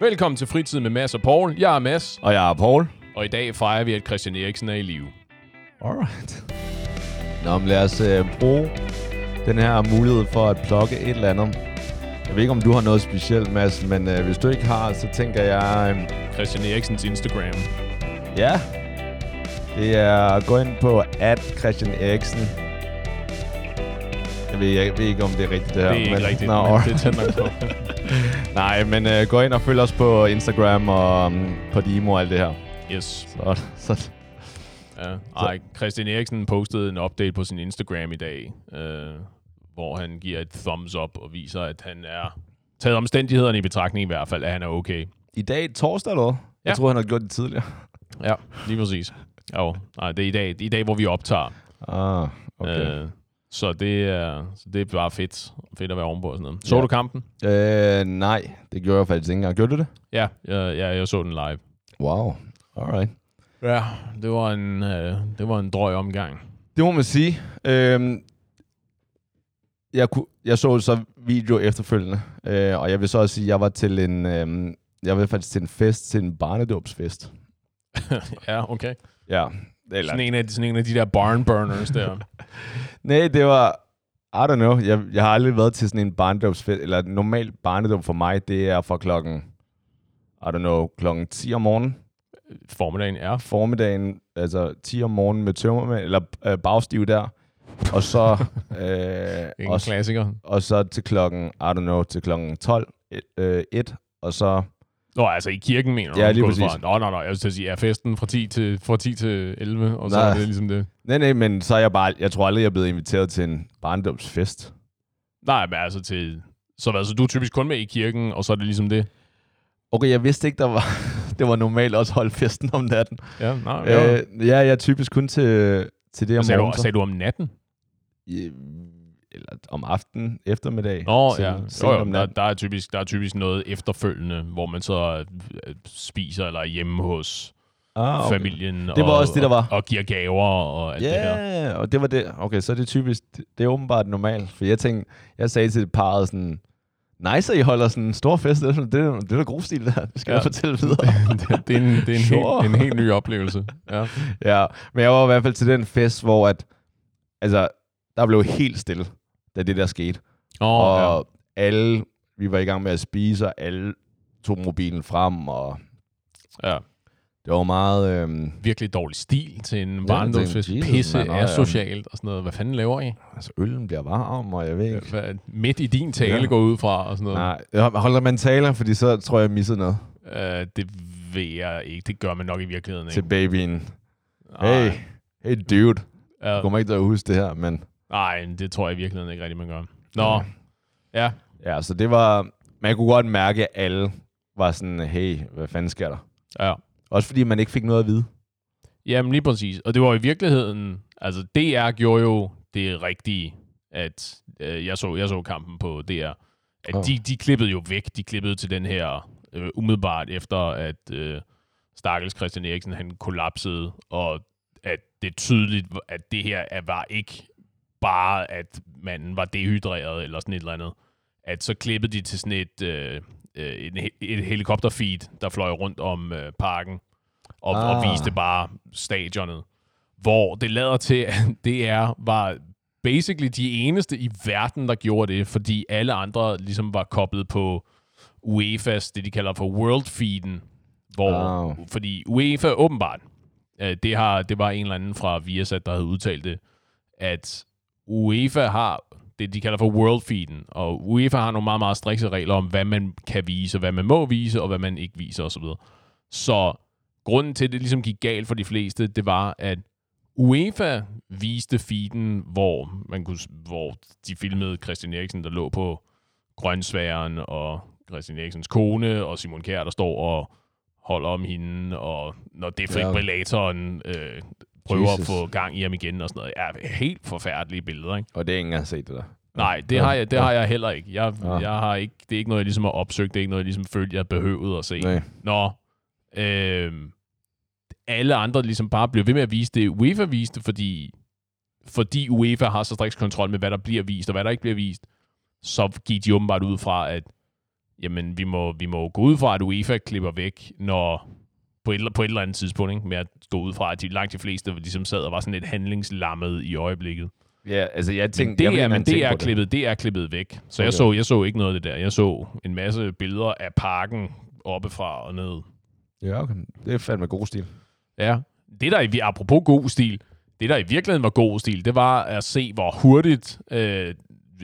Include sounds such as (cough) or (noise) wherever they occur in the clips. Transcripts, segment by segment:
Velkommen til Fritid med Mads og Paul. Jeg er Mads, Og jeg er Paul. og i dag fejrer vi, at Christian Eriksen er i live. Alright. Nå, men lad os øh, bruge den her mulighed for at plukke et eller andet. Jeg ved ikke, om du har noget specielt, Mads, men øh, hvis du ikke har, så tænker jeg... Øh, Christian Eriksens Instagram. ja, det er at gå ind på at Christian Eriksen. Jeg ved, jeg ved ikke, om det er rigtigt, det her. Det er ikke men, rigtigt, Nå, men det er nok på. (laughs) Nej, men øh, gå ind og følg os på Instagram og um, på Dimo og alt det her. Yes. Så, (laughs) så, Ja. Ej, Christian Eriksen postede en update på sin Instagram i dag, øh, hvor han giver et thumbs up og viser, at han er taget omstændighederne i betragtning i hvert fald, at han er okay. I dag torsdag, eller hvad? Ja. Jeg tror, han har gjort det tidligere. Ja, lige præcis. Jo, nej, det er i dag, det er i dag hvor vi optager. Ah, okay. Øh, så det, er, så det er bare fedt, fedt at være ovenpå og sådan noget. Så Ja. du kampen? Øh, nej, det gjorde jeg faktisk ikke engang. Gjorde du det? Ja, jeg, jeg, jeg så den live. Wow, alright. Ja, det var en, øh, det var en drøg omgang. Det må man sige. Øhm, jeg, kunne, jeg så så video efterfølgende, øh, og jeg vil så også sige, at jeg var til en, øhm, jeg var faktisk til en fest, til en barnedåbsfest. (laughs) ja, okay. Ja, eller, Sådan en, af, sådan en af de der barn burners der. (laughs) nej, det var, I don't know, jeg, jeg har aldrig været til sådan en barnedåbsfest, eller normal barnedåb for mig, det er fra klokken, I don't know, klokken 10 om morgenen, Formiddagen er. formiddagen, altså 10 om morgenen med tømmermænd, eller øh, bagstiv der, og så, (laughs) øh, En og, klassiker. og så til klokken, I don't know, til klokken 12, et, øh, 1, og så, Nå, altså i kirken mener du? Ja, lige ud fra. præcis. Nå, nå, nå, jeg vil sige, er festen fra 10 til, fra 10 til 11, og så Nej. er det ligesom det. nej, nej, men så er jeg bare, jeg tror aldrig, jeg er blevet inviteret til en barndomsfest. Nej, men altså til... Så altså, du er typisk kun med i kirken, og så er det ligesom det. Okay, jeg vidste ikke, der var, (laughs) det var normalt også at holde festen om natten. Ja, nej. Øh, ja, jeg er typisk kun til, til det om morgenen. så. sagde du om natten? Eller om aftenen, eftermiddag. Nå, til- ja. sent Jo, jo, der, der, er typisk, der er typisk noget efterfølgende, hvor man så øh, spiser eller er hjemme hos ah, okay. familien. Det var og, også det, der var. Og, og giver gaver og alt Ja, det her. yeah, og det var det. Okay, så er det typisk, det, er åbenbart normalt. For jeg tænkte, jeg sagde til parret sådan, nice, at I holder sådan en stor fest. Det er, det er, det er da god stil, det her. Det skal Ja. jeg fortælle (laughs) videre. det, det er en, det er en, Sure. helt, en helt ny oplevelse. Ja. ja, men jeg var i hvert fald til den fest, hvor at, altså, der blev helt stille, da det der skete. Oh, og alle, vi var i gang med at spise, og alle tog mobilen frem, og ja. ja. det var meget... Øhm, Virkelig dårlig stil til en Ja, barndomsfest. Pisse mand, er ja, ja. socialt og sådan noget. Hvad fanden laver I? altså, øllen bliver varm, og jeg ved ikke... Hvad, midt i din tale Ja. går ud fra og sådan noget. Nej, holder man taler, fordi så tror jeg, jeg missede noget Uh, det ved jeg ikke. Det gør man nok i virkeligheden til ikke. babyen. Nej. Hey, hey dude. Ja. Jeg kommer ikke til at huske det her, men... Nej, det tror jeg i virkeligheden ikke rigtig, man gør. Nå, ja. Ja, så det var... Man kunne godt mærke, at alle var sådan, hey, hvad fanden sker der? ja. Også fordi man ikke fik noget at vide. Jamen lige præcis. Og det var i virkeligheden, altså DR gjorde jo det rigtige, at øh, jeg, så, jeg så kampen på DR, at oh. de, de klippede jo væk, de klippede til den her øh, umiddelbart efter, at øh, Stakkels Christian Eriksen han kollapsede, og at det er tydeligt, at det her er- var ikke bare, at manden var dehydreret eller sådan et eller andet. At så klippede de til sådan et, øh, øh, et, et helikopterfeed, der fløj rundt om øh, parken, og, ah. og Ah. viste bare stadionet. Hvor det lader til, at (laughs) DR var basically de eneste i verden, der gjorde det, fordi alle andre ligesom var koblet på UEFA's, det de kalder for World Feeden, hvor, Wow. fordi UEFA åbenbart, øh, det, har, det var en eller anden fra Viasat, der havde udtalt det, at UEFA har det, de kalder for World Feeden, og UEFA har nogle meget, meget strikse regler om, hvad man kan vise, hvad man må vise, og hvad man ikke viser osv. Så grunden til, at det ligesom gik galt for de fleste, det var, at UEFA viste feeden, hvor, man kunne, hvor de filmede Christian Eriksen, der lå på grønsværen, og Christian Eriksens kone, og Simon Kjær, der står og holder om hende, og når defibrillatoren øh, prøver Jesus. at få gang i ham igen og sådan noget. Ja, helt forfærdelige billeder, ikke? Og det er ikke engang set, det der. Nej, det har jeg, det har jeg heller ikke. Jeg, Ja. jeg har ikke. Det er ikke noget, jeg ligesom har opsøgt. Det er ikke noget, jeg ligesom følte, jeg behøvede at se. Nej. Nå, øh, alle andre ligesom bare blev ved med at vise det, UEFA viste, fordi, fordi UEFA har så striks kontrol med, hvad der bliver vist og hvad der ikke bliver vist, så gik de åbenbart ud fra, at jamen vi må, vi må gå ud fra, at UEFA klipper væk, når på et, på et eller andet tidspunkt, ikke? med at gå ud fra, at de langt de fleste ligesom sad og var sådan lidt handlingslammet i øjeblikket. Ja, altså jeg tænkte... Men det, jeg er, men det, er klippet, det er klippet væk. Så Okay. jeg, så, jeg så ikke noget af det der. Jeg så en masse billeder af parken oppefra og ned. Ja, okay. Det er fandme god stil. Ja. Det der, i- apropos god stil, det der i virkeligheden var god stil, det var at se, hvor hurtigt øh,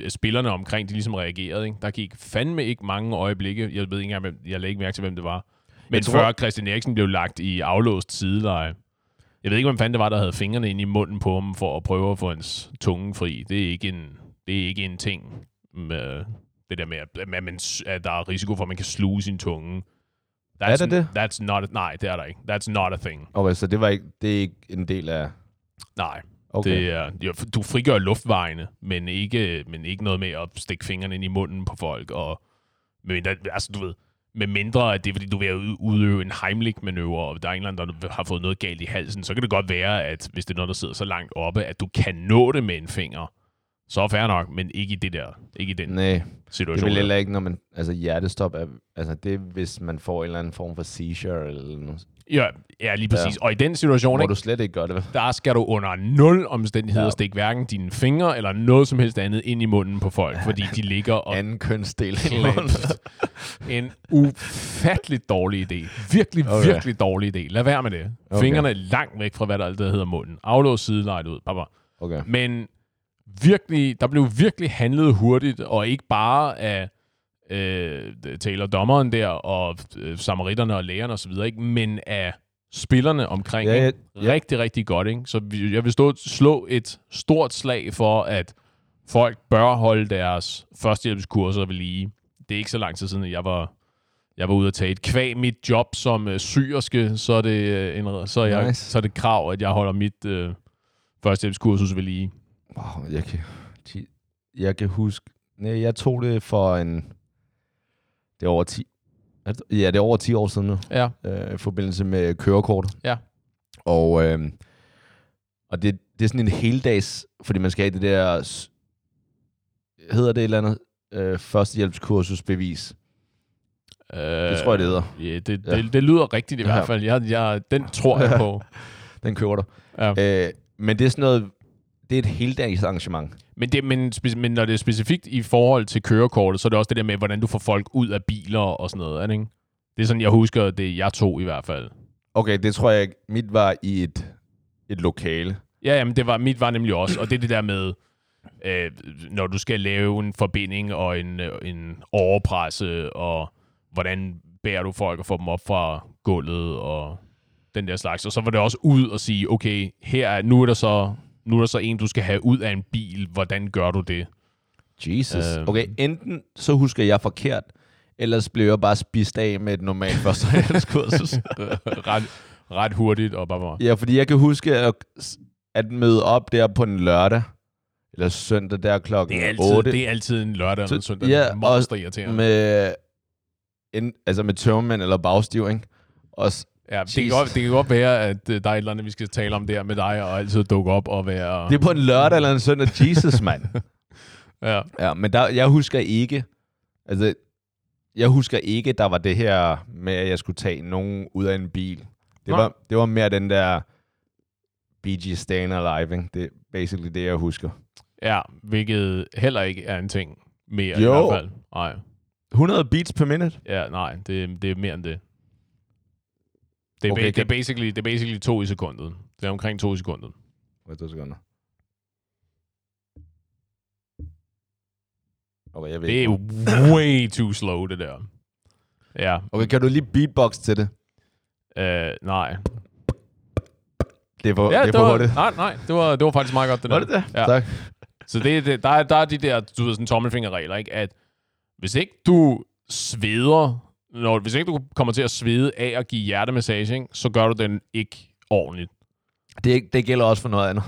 spillerne omkring, de ligesom reagerede. Ikke? Der gik fandme ikke mange øjeblikke. Jeg ved ikke engang, hvem, jeg lagde ikke mærke til, hvem det var. Men tror- før Christian Eriksen blev lagt i aflåst sideleje. Jeg ved ikke, hvem fanden det var, der havde fingrene ind i munden på ham for at prøve at få hans tunge fri. Det er ikke en, det er ikke en ting med det der med, at, man, at der er risiko for, at man kan sluge sin tunge. That's, Er der det? That's not a, nej, det er der ikke. That's not a thing. Okay, så det, var ikke, det er ikke en del af... Nej, Okay. det er, du frigør luftvejene, men ikke, men ikke noget med at stikke fingrene ind i munden på folk. Og, men der, altså, du ved, med mindre, at det er, fordi du vil ud- udøve en Heimlich-manøvre, og der er en eller anden, der har fået noget galt i halsen, så kan det godt være, at hvis det er noget, der sidder så langt oppe, at du kan nå det med en finger, så er fair nok, men ikke i det der, ikke i den Nej, det situation. vil der. heller ikke, når man... Altså hjertestop er... Altså det er, hvis man får en eller anden form for seizure eller noget. Ja, ja, lige præcis. Ja. Og i den situation, Hvor ikke, du slet ikke gør det, der skal du under nul omstændigheder Ja. stikke hverken dine fingre eller noget som helst andet ind i munden på folk, fordi de ligger og Anden kønsdel. Klemst. En ufattelig dårlig idé. Virkelig, Okay. virkelig dårlig idé. Lad være med det. Okay. Fingrene er langt væk fra, hvad der altid hedder munden. Aflås sidelejet ud. Papa. Okay. Men virkelig, der blev virkelig handlet hurtigt, og ikke bare af øh, taler dommeren der, og øh, samaritterne og lægerne osv., ikke? men af spillerne omkring. Ja, Ja, ja? Rigtig, rigtig godt. Ikke? Så vi, jeg vil stå, slå et stort slag for, at folk bør holde deres førstehjælpskurser ved lige. Det er ikke så lang tid siden, at jeg var, jeg var ude at tage et kvæg mit job som øh, syerske, så er det, øh, en, så er jeg, Nice. så er det krav, at jeg holder mit øh, førstehjælpskursus ved lige. Wow, jeg kan, jeg kan huske... Nej, jeg tog det for en... Det er over 10... er det- Ja, det er over 10 år siden nu. Ja. øh, i forbindelse med kørekort. Ja. Og, øh, og det, det er sådan en heldags, fordi man skal have det der, hedder det et eller andet, øh, førstehjælpskursusbevis. Øh, Det tror jeg, det hedder. Ja, det, Ja. det, det lyder rigtigt i Ja. hvert fald. Jeg, jeg, den tror jeg (laughs) på. Den køber du. Ja. Øh, men det er sådan noget, det er et heldags arrangement. Men, det, men, men når det er specifikt i forhold til kørekortet, så er det også det der med, hvordan du får folk ud af biler og sådan noget, er det ikke? Det er sådan, jeg husker det, jeg tog i hvert fald. Okay, det tror jeg. Mit var i et, et lokale. Ja, jamen, det var, mit var nemlig også, og det er det der med, øh, når du skal lave en forbinding og en, øh, en overpresse, og hvordan bærer du folk og får dem op fra gulvet, og den der slags. Og så var det også ud og sige, okay, her er, nu er der så nu er der så en, du skal have ud af en bil. Hvordan gør du det? Jesus. Øhm. Okay, enten så husker jeg forkert, ellers blev jeg bare spist af med et normalt (laughs) førstehjælpskursus. (laughs) ret, ret hurtigt og bare, bare. Ja, fordi jeg kan huske at, at møde op der på en lørdag, eller søndag der klokken Det er altid, 8, det er altid en lørdag eller søndag. ja, monster irriterende. med, en, altså med tørmænd eller bagstiv, ikke? Og, Ja, det, kan godt, det kan godt være, at øh, der er et eller andet, vi skal tale om der med dig, og altid dukke op og være... det er på en lørdag eller en søndag, Jesus, mand. (laughs) Ja. Ja, men der, jeg husker ikke, altså, jeg husker ikke, der var det her med, at jeg skulle tage nogen ud af en bil. Det, Nej. var, det var mere den der BG Staying Alive, ikke? Det er basically det, jeg husker. ja, hvilket heller ikke er en ting mere Jo. i hvert fald. Nej, 100 beats per minute? ja, nej det, det er mere end det. Det er, Okay, okay, det, er basically, det er basically to i sekundet. Det er omkring to i sekundet. Hvad to sekunder? Okay, jeg ved Det er way too slow, det der. Ja, Okay, kan du lige beatbox til det? øh, nej. Det er for, Ja, det er det for var, hurtigt. nej, nej, det var, det var faktisk meget godt, det Var der. det det? Ja. Tak. Så det, det, der, er, der er de der, du ved, sådan tommelfingerregler, ikke? At hvis ikke du sveder, når, hvis ikke du kommer til at svede af at give hjertemassage, ikke, så gør du den ikke ordentligt. Det, det gælder også for noget andet.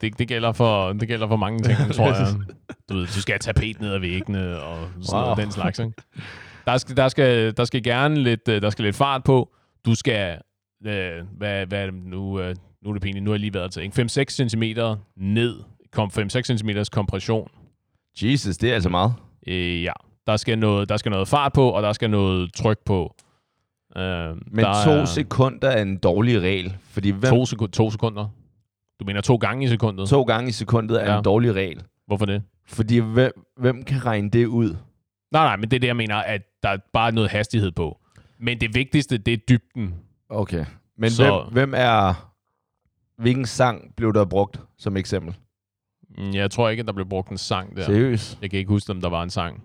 Det, det, gælder, for, det gælder for mange ting, tror jeg. (laughs) Du ved, du skal have tapet ned ad væggene og sådan wow. Noget, den slags, ikke? Der skal, der, skal, der skal gerne lidt, øh, der skal lidt fart på. Du skal, øh, hvad, hvad er det nu, øh, nu er det pinligt, nu har jeg lige været til, ikke? 5-6 cm ned, kom 5-6 cm kompression. Jesus, det er altså meget. Øh, ja, Der skal noget, der skal noget fart på, og der skal noget tryk på. Uh, Men to sekunder er en dårlig regel. Fordi hvem, To, sekund, to sekunder? Du mener to gange i sekundet? to gange i sekundet er Ja. en dårlig regel. Hvorfor det? Fordi hvem, hvem kan regne det ud? Nej, nej, men det er det, jeg mener, at der er bare noget hastighed på. Men det vigtigste, det er dybden. Okay. Men Så- hvem, hvem er... Hvilken sang blev der brugt som eksempel? Mm, Jeg tror ikke, at der blev brugt en sang der. Seriøst? Jeg kan ikke huske, om der var en sang.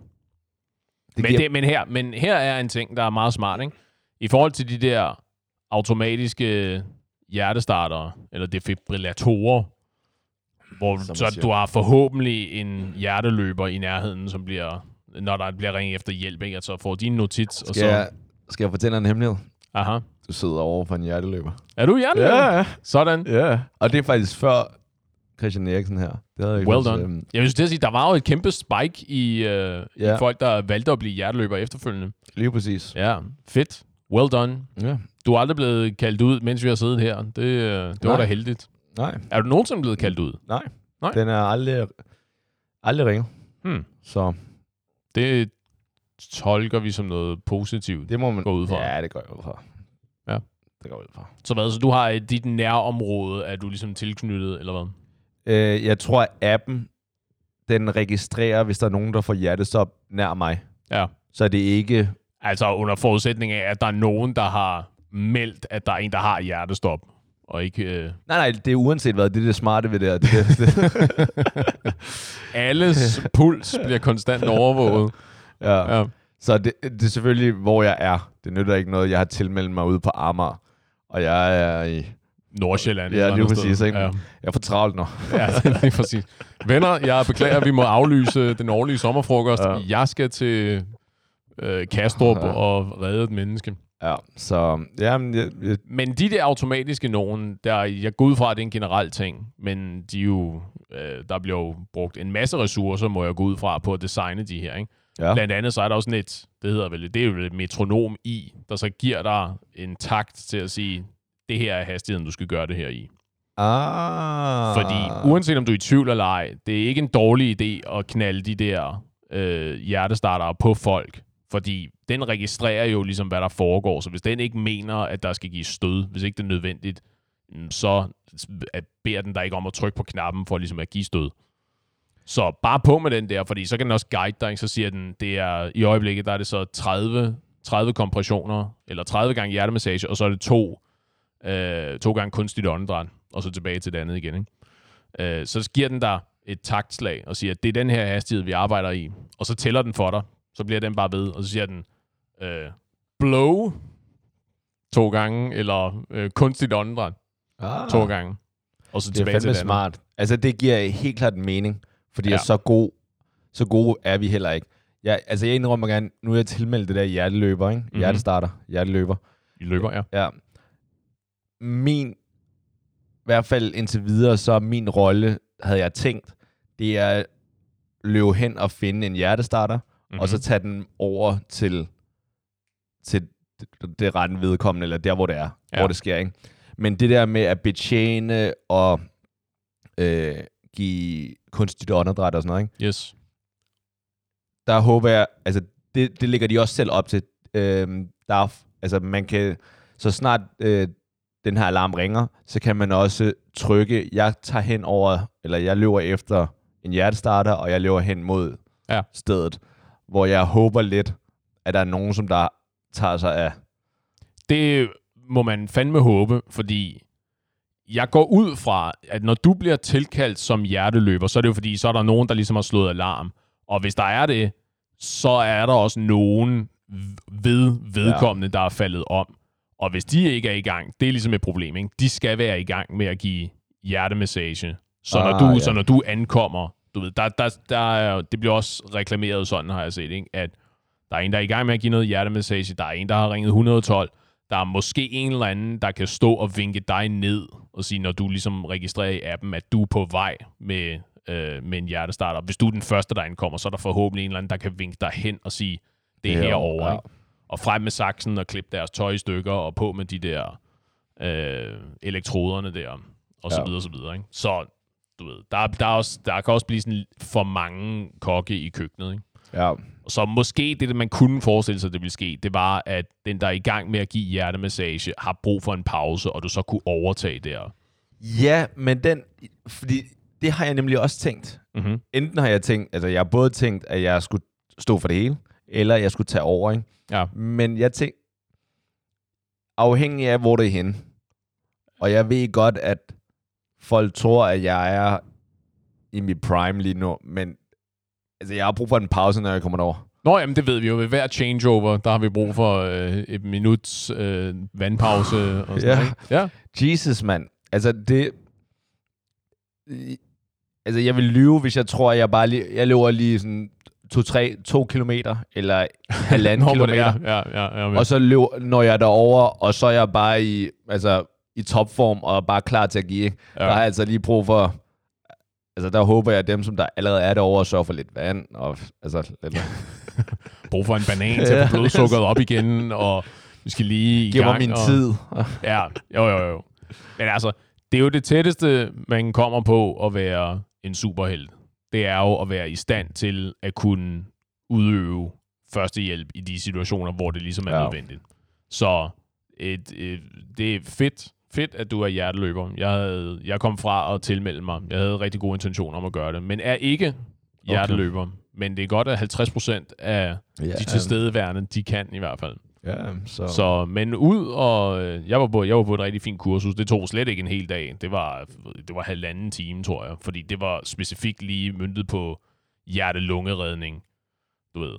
Det men, giver- det, men, her, men her er en ting, der er meget smart. Ikke? I forhold til de der automatiske hjertestartere, eller defibrillatorer, hvor Som så du har forhåbentlig en hjerteløber i nærheden, som bliver, når der bliver ringet efter hjælp, ikke? at så får din notits, og Skal, så... jeg, skal jeg fortælle en hemmelighed? Aha. Du sidder over for en hjerteløber. Er du hjerteløber? ja. Sådan. Ja. Og det er faktisk før Christian Eriksen her. Det havde jeg ikke Well done. øhm, Jeg vil sige, der var jo et kæmpe spike i, øh, Ja. i folk, der valgte at blive hjerteløber efterfølgende. lige præcis. Ja, fedt. Well done. Ja. Du er aldrig blevet kaldt ud, mens vi har siddet her. Det, øh, det var da heldigt. Nej, Er du nogensinde blevet kaldt ud? nej. Nej. Den er aldrig, aldrig ringet. Hmm. Så Det tolker vi som noget positivt. det må man Gå ud fra. Ja, det går jeg ud fra. Ja. Det går jeg ud fra. Så hvad, så du har i dit nærområde, er du ligesom tilknyttet, eller hvad? Øh, jeg tror, at appen, den registrerer, hvis der er nogen, der får hjertestop nær mig. Ja. Så er det ikke... Altså under forudsætning af, at der er nogen, der har meldt, at der er en, der har hjertestop, og ikke øh, Nej, nej, det er uanset hvad. Det er det smarte ved det her. Det, det, (laughs) alles puls bliver konstant overvåget. (laughs) ja. Ja. Så det, det er selvfølgelig, hvor jeg er. Det nytter ikke noget. Jeg har tilmeldt mig ude på Amager. Og jeg er i... Nordsjælland. Ja, lige præcis, ikke? Ja. Jeg er for travlt nu. (laughs) Ja, det er lige præcis. Venner, jeg beklager, at vi må aflyse den årlige sommerfrokost. Ja. Jeg skal til øh, Kastrup Ja. og redde et menneske. Ja, så... Jamen, jeg, jeg, Men de der automatiske nogen, der, jeg går ud fra, at det er en generel ting, men de jo, øh, der bliver jo brugt en masse ressourcer, må jeg gå ud fra, på at designe de her. Ikke? ja. Blandt andet så er der også sådan et, det hedder vel, det er jo et metronom i, der så giver dig en takt til at sige, det her er hastigheden, du skal gøre det her i. Ah. Fordi uanset om du er i tvivl eller ej, det er ikke en dårlig idé at knalde de der øh, hjertestartere på folk. Fordi den registrerer jo ligesom, hvad der foregår. Så hvis den ikke mener, at der skal gives stød, hvis ikke det er nødvendigt, mm, så beder den dig ikke om at trykke på knappen for ligesom at give stød. Så bare på med den der, fordi så kan den også guide dig. Så siger den, det er i øjeblikket, der er det så 30, 30 kompressioner, eller 30 gange hjertemassage, og så er det to, øh, to gange kunstigt åndedræt, og så tilbage til det andet igen. Ikke? Øh, så giver den dig et taktslag og siger, at det er den her hastighed, vi arbejder i. Og så tæller den for dig. Så bliver den bare ved, og så siger den, øh, blow to gange, eller øh, kunstigt åndedræt ah. to gange. Og så Det er tilbage til fandme det andet. smart. Altså, det giver helt klart mening. Fordi Ja. så, god, så gode er vi heller ikke. Jeg, altså, jeg indrømmer gerne, nu er jeg tilmeldt det der hjerteløber, ikke? Mhm. Mm-hmm. Hjertestarter, hjerteløber. I løber, ja. Ja. Min, i hvert fald indtil videre, så min rolle, havde jeg tænkt, det er at løbe hen og finde en hjertestarter, mm-hmm. og så tage den over til, til det, det rette vedkommende, eller der, hvor det er, Ja. hvor det sker, ikke? Men det der med at betjene og øh, give kunstigt åndedræt og sådan noget, ikke? Yes. der håber jeg, altså det, det ligger de også selv op til. Øhm, der er, altså man kan, så snart øh, den her alarm ringer, så kan man også trykke, jeg tager hen over, eller jeg løber efter en hjertestarter, og jeg løber hen mod Ja. stedet, hvor jeg håber lidt, at der er nogen, som der tager sig af. Det må man fandme håbe, fordi jeg går ud fra, at når du bliver tilkaldt som hjerteløber, så er det jo fordi, så er der nogen, der ligesom har slået alarm. Og hvis der er det, så er der også nogen ved vedkommende, ja. der er faldet om. Og hvis de ikke er i gang, det er ligesom et problem. Ikke? De skal være i gang med at give hjertemassage. Så, når, Ah, du, ja. så når du ankommer, du ved, der, der, der er, det bliver også reklameret sådan, har jeg set, ikke? at der er en, der er i gang med at give noget hjertemassage, der er en, der har ringet 112, der er måske en eller anden, der kan stå og vinke dig ned og sige, når du ligesom registrerer i appen, at du er på vej med, øh, med en hjertestarter. Hvis du er den første, der ankommer, så er der forhåbentlig en eller anden, der kan vinke dig hen og sige, det er Ja, herovre. ja. Ikke? Og frem med saksen og klippe deres tøj i stykker og på med de der øh, elektroderne der, og så Ja. videre, så videre. Ikke? Så du ved, der, der, er også, der kan også blive sådan for mange kokke i køkkenet. Ikke? Ja, Så måske det, man kunne forestille sig, det ville ske, det var, at den, der er i gang med at give hjertemassage, har brug for en pause, og du så kunne overtage der. Ja, men den... Fordi det har jeg nemlig også tænkt. Mm-hmm. Enten har jeg tænkt... Altså, jeg har både tænkt, at jeg skulle stå for det hele, eller jeg skulle tage over, ikke? Ja. Men jeg tænkte... Afhængig af, hvor det er henne. Og jeg ved godt, at folk tror, at jeg er i mit prime lige nu, men altså, jeg har brug for en pause, når jeg kommer derover. Nå, jamen det ved vi jo. Ved hver changeover, der har vi brug for øh, et minuts øh, vandpause og sådan Ja. noget. Ja. Jesus, mand. Altså, det... Altså, jeg vil lyve, hvis jeg tror, at jeg bare lige... Jeg løber lige sådan to, tre, to kilometer, eller halvanden (laughs) kilometer. er, ja, ja, ja, men, Og så løber, når jeg er derover, og så er jeg bare i, altså, i topform, og bare klar til at give. Ja. Der har jeg altså lige brug for... Altså, der håber jeg, at dem, som der allerede er derovre, sørger for lidt vand, og altså, lidt, (laughs) brug for en banan til at få blodsukkeret op igen, og vi skal lige i giv mig gang. min og, tid. Ja, jo, jo, jo. Men altså, det er jo det tætteste, man kommer på at være en superhelt. Det er jo at være i stand til at kunne udøve førstehjælp i de situationer, hvor det ligesom er Ja. nødvendigt. Så et, et, det er fedt, fedt, at du er hjerteløber. Jeg, havde, jeg kom fra at tilmelde mig. Jeg havde rigtig gode intentioner om at gøre det, men er ikke hjerteløber. Men det er godt, at 50 procent af Ja, de tilstedeværende, de kan i hvert fald. Ja, så... Så, men ud, og øh, jeg var, på, jeg var på et rigtig fint kursus. Det tog slet ikke en hel dag. Det var, det var halvanden time, tror jeg. Fordi det var specifikt lige myndet på hjerte-lungeredning. Du ved,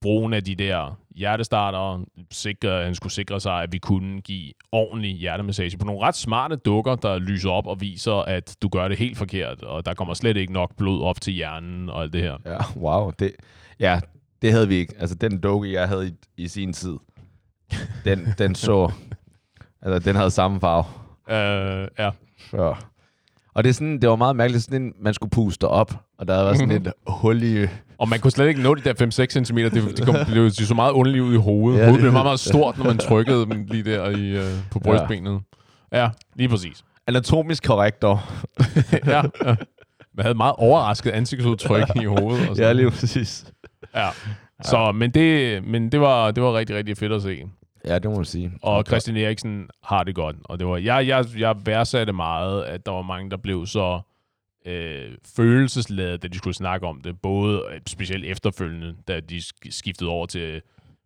brugen af de der hjertestarter, sikre, han skulle sikre sig, at vi kunne give ordentlig hjertemassage på nogle ret smarte dukker, der lyser op og viser, at du gør det helt forkert, og der kommer slet ikke nok blod op til hjernen og alt det her. Ja, wow. Det, ja, det havde vi ikke. Altså, den dukke, jeg havde i, i sin tid, den, den så... altså, den havde samme farve. Øh, ja. Så. Og det, er sådan, det var meget mærkeligt, sådan en, man skulle puste op, og der var sådan (laughs) et hul i... Og man kunne slet ikke nå de der 5-6 cm. Det, det, kom, det, det så meget underligt ud i hovedet. Ja, Ja, hovedet det- blev meget, meget stort, når man trykkede dem lige der i, øh, på brystbenet. Ja. ja, lige præcis. Anatomisk korrekt dog. (laughs) ja, ja. Man havde meget overrasket ansigtsudtryk i hovedet. Og sådan. (laughs) Ja, lige præcis. ja. Så, men, det, men det, var, det var rigtig, rigtig fedt at se. Ja, det må man sige. Og Christian Eriksen har det godt. Og det var, jeg, jeg, jeg værdsatte meget, at der var mange, der blev så øh, følelsesladet, da de skulle snakke om det. Både øh, specielt efterfølgende, da de sk- skiftede over til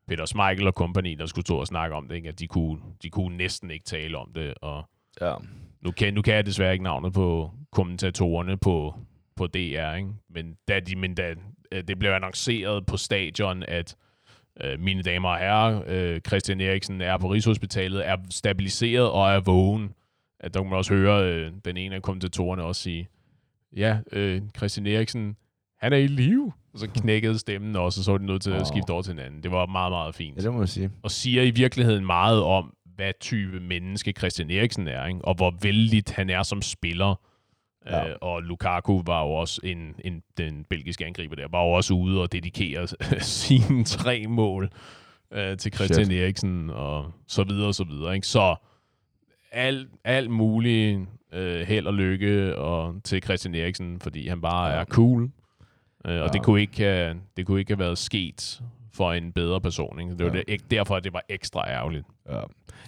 Peter Smeichel og company, der skulle stå og snakke om det. Ikke? At de kunne, de kunne næsten ikke tale om det. Og Ja. nu kan, nu kan jeg desværre ikke navnet på kommentatorerne på, på DR, ikke? Men, da de, men da øh, det blev annonceret på stadion, at øh, mine damer og herrer, øh, Christian Eriksen er på Rigshospitalet, er stabiliseret og er vågen. At der kunne man også høre øh, den ene af kommentatorerne også sige, ja, øh, Christian Eriksen, han er i live. Og så knækkede stemmen også, og så var de nødt til at skifte over til hinanden. Det var meget, meget fint ja, det må man sige. og siger i virkeligheden meget om, hvad type menneske Christian Eriksen er, ikke? og hvor vældigt han er som spiller. Ja. Øh, og Lukaku var jo også en, en, den belgiske angriber der, var jo også ude og dedikere (laughs) sine tre mål øh, til Christian Shit. Eriksen, og så videre og så videre. Ikke? Så alt, alt muligt øh, held og lykke og til Christian Eriksen, fordi han bare er cool. Øh, og Ja. det, kunne ikke, have, det kunne ikke have været sket for en bedre person. Ikke? Det var Ja. det, derfor, at det var ekstra ærgerligt. Ja.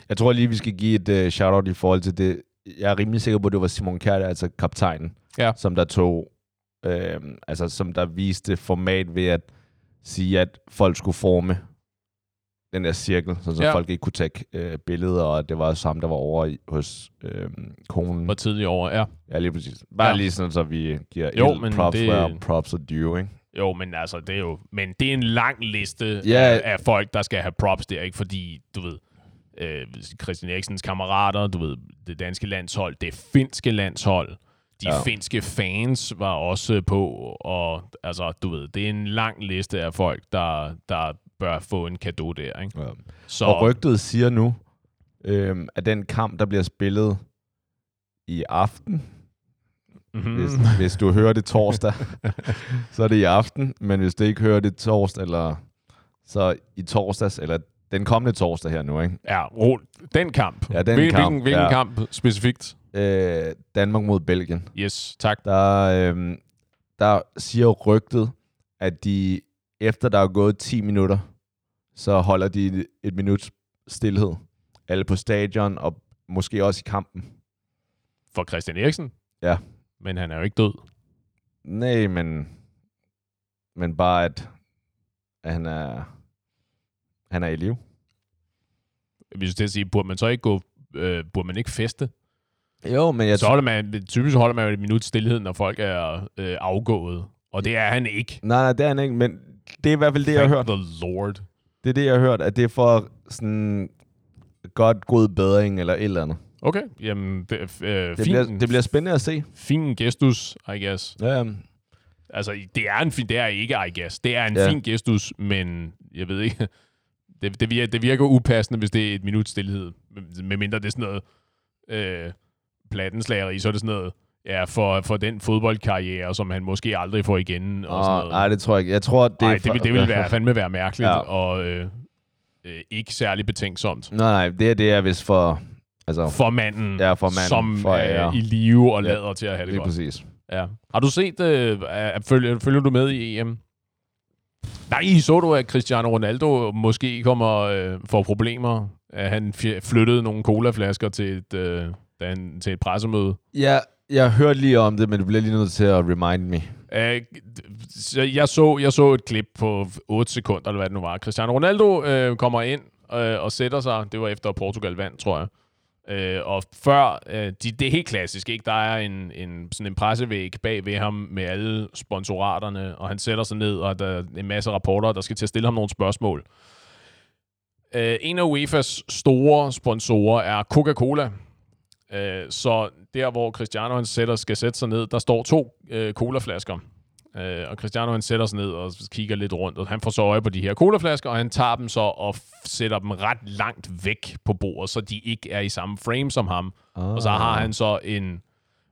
Jeg tror lige, vi skal give et uh, shout-out i forhold til det. Jeg er rimelig sikker på, at det var Simon Kjær, altså kaptajnen, Ja. som der tog, øh, altså som der viste format ved at sige, at folk skulle forme den der cirkel, så, så Ja. folk ikke kunne tage øh, billeder, og det var sammen, der var over i, hos øh, konen. Var tidligt over, ja. Ja, lige præcis. Bare Ja. lige sådan, så vi giver Jo, men props, det- where props are due, ikke? Jo, men altså, det er jo... Men det er en lang liste Ja. af, af folk, der skal have props der, ikke? Fordi, du ved, øh, Christian Eriksens kammerater, du ved, det danske landshold, det finske landshold, de Ja. finske fans var også på, og altså, du ved, det er en lang liste af folk, der, der bør få en kado der, ikke? Ja. Så, Og rygtet siger nu, øh, at den kamp, der bliver spillet i aften, mm-hmm. hvis, hvis du hører det torsdag, (laughs) så er det i aften, men hvis du ikke hører det torsdag, eller så i torsdags, eller den kommende torsdag her nu, ikke? Ja, ro, den kamp. Ja, den Hvil, kamp, Hvilken, hvilken ja. kamp specifikt? Øh, Danmark mod Belgien. Yes, tak. Der, øh, der siger rygtet, at de efter der er gået 10 minutter, så holder de et, et minut stillhed. Alle på stadion, og måske også i kampen. For Christian Eriksen? Ja. Men han er jo ikke død. Nej, men, men bare at, at han er han er i live. Hvis du sige, burde man så ikke gå, øh, burde man ikke feste? Jo, men jeg så holder man, typisk holder man jo et minut stillhed, når folk er øh, afgået. Og det er han ikke. Nej, nej, det er han ikke, men det er i hvert fald det, Thank jeg har hørt. the Lord. Det er det, jeg har hørt, at det er for sådan godt god bedring eller et eller andet. Okay, jamen det, øh, det, fin, bliver, det bliver spændende at se. Fin gestus, I guess. Ja, Altså, det er, en fin, det er ikke, I guess. Det er en ja. fin gestus, men jeg ved ikke, det, det, virker, det virker upassende, hvis det er et minut stillhed. Medmindre det er sådan noget øh, plattenslageri, så er det sådan noget, ja, for, for den fodboldkarriere, som han måske aldrig får igen. Og oh, sådan noget. Nej, det tror jeg ikke. Jeg tror, det, Ej, det, det, det vil (laughs) være, fandme være mærkeligt, ja. og øh, øh, ikke særlig betænksomt. Nej, nej, det er det er hvis for... Altså, for manden, ja, for manden som for, er ja. i live og lader ja, til at have det, det godt. præcis. Ja. Har du set, øh, følger, følger du med i EM? Nej, så du, at Cristiano Ronaldo måske kommer øh, for problemer? At han flyttede nogle colaflasker til et, øh, han, til et pressemøde? Ja, jeg hørte lige om det, men du bliver lige nødt til at remind me. Så jeg, så, jeg så et klip på 8 sekunder, eller hvad det nu var. Cristiano Ronaldo øh, kommer ind øh, og sætter sig. Det var efter Portugal vandt, tror jeg. Øh, og før, øh, de, det er helt klassisk, ikke? Der er en, en, sådan en pressevæg bag ved ham med alle sponsoraterne, og han sætter sig ned, og der er en masse rapporter, der skal til at stille ham nogle spørgsmål. Øh, en af UEFA's store sponsorer er Coca-Cola. Øh, så der, hvor Cristiano han sætter, skal sætte sig ned, der står to øh, colaflasker. Øh, og Cristiano han sætter sig ned og kigger lidt rundt, og han får så øje på de her colaflasker, og han tager dem så og sætter dem ret langt væk på bordet, så de ikke er i samme frame som ham. Ah. Og så har han så en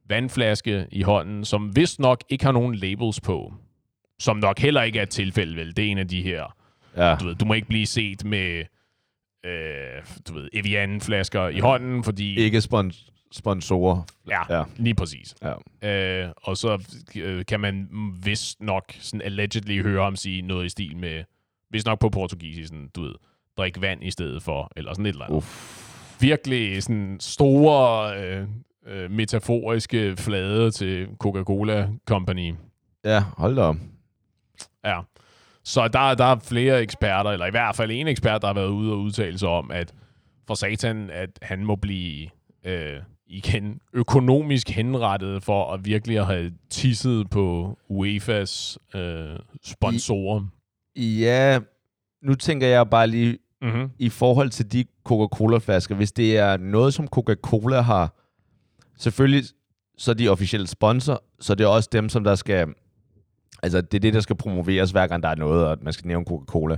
vandflaske i hånden, som vist nok ikke har nogen labels på. Som nok heller ikke er et tilfælde, vel? Det er en af de her... Ja. Du, ved, du må ikke blive set med øh, du ved, Evian-flasker i hånden, fordi... Ikke spons sponsorer. Ja, ja, lige præcis. Ja. Øh, og så øh, kan man vist nok sådan allegedly høre ham sige noget i stil med, vist nok på portugisisk, sådan, du ved, drik vand i stedet for, eller sådan et eller andet. Uff. Virkelig sådan store øh, øh, metaforiske flade til Coca-Cola Company. Ja, hold da op. Ja. Så der, der er flere eksperter, eller i hvert fald en ekspert, der har været ude og udtale sig om, at for satan, at han må blive øh, igen økonomisk henrettet for at virkelig at have tisset på UEFA's øh, sponsorer. I, ja, nu tænker jeg bare lige mm-hmm. i forhold til de Coca-Cola-flasker, hvis det er noget, som Coca-Cola har, selvfølgelig så er de officielle sponsor, så det er også dem, som der skal, altså det er det, der skal promoveres hver gang der er noget, og man skal nævne Coca-Cola.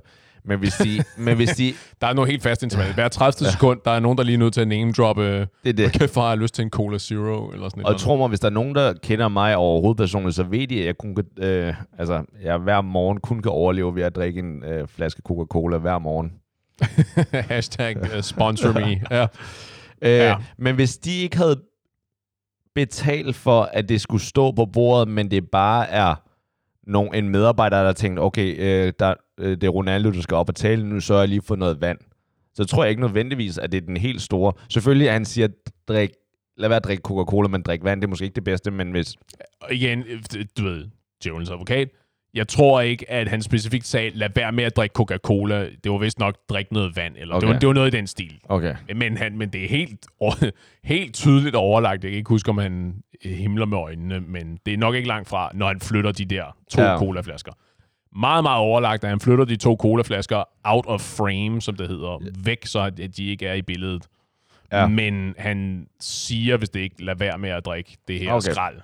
Men hvis de... (laughs) men hvis de der er noget helt fast interval. Hver 30 ja. sekund, der er nogen, der lige er nødt til at name droppe. Det er det. Kæft for, har lyst til en Cola Zero, eller sådan Og jeg tror mig, hvis der er nogen, der kender mig overhovedet personligt, så ved de, at jeg, kun kan, øh, altså, jeg hver morgen kun kan overleve ved at drikke en øh, flaske Coca-Cola hver morgen. (laughs) Hashtag uh, sponsor me. (laughs) ja. Øh, ja. Men hvis de ikke havde betalt for, at det skulle stå på bordet, men det bare er nogen, en medarbejder, der tænkt, okay, øh, der, det er Ronaldo, du skal op og tale, nu så har jeg lige fået noget vand. Så tror jeg ikke nødvendigvis, at det er den helt store. Selvfølgelig, at han siger, drik, lad være at drikke Coca-Cola, men drik vand, det er måske ikke det bedste, men hvis... Og igen, du ved, djævelens advokat, jeg tror ikke, at han specifikt sagde, lad være med at drikke Coca-Cola. Det var vist nok drikke noget vand, eller okay. det, var, det var noget i den stil. Okay. Men, han, men det er helt, (laughs) helt tydeligt overlagt. Jeg kan ikke huske, om han himler med øjnene, men det er nok ikke langt fra, når han flytter de der to ja. colaflasker. Meget, meget overlagt, at han flytter de to colaflasker out of frame, som det hedder, væk, så at de ikke er i billedet. Ja. Men han siger, hvis det ikke, lad være med at drikke det her okay. skrald.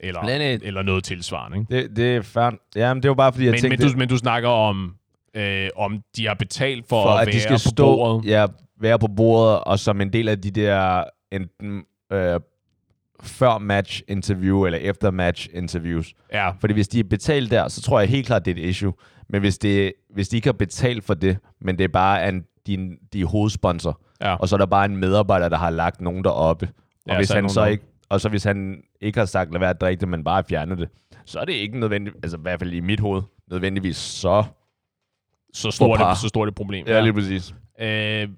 Eller, Planet. eller noget tilsvarende. Ikke? Det, det er fair. Ja, men det var bare fordi, jeg men, tænkte... Men du, men du snakker om, øh, om de har betalt for, for at, at være de skal på stå, bordet. Ja, være på bordet, og som en del af de der enten øh, før match interview eller efter match interviews. Ja. Fordi hvis de er betalt der, så tror jeg helt klart, det er et issue. Men hvis, det, hvis de ikke har betalt for det, men det er bare en, de, de hovedsponsor, ja. og så er der bare en medarbejder, der har lagt nogen deroppe, og ja, hvis han så ikke og så hvis han ikke har sagt, lad være at drikke det, men bare fjernet det, så er det ikke nødvendigt, altså i hvert fald i mit hoved, nødvendigvis så så stort, er, så stort et problem. Ja, lige præcis. Øh,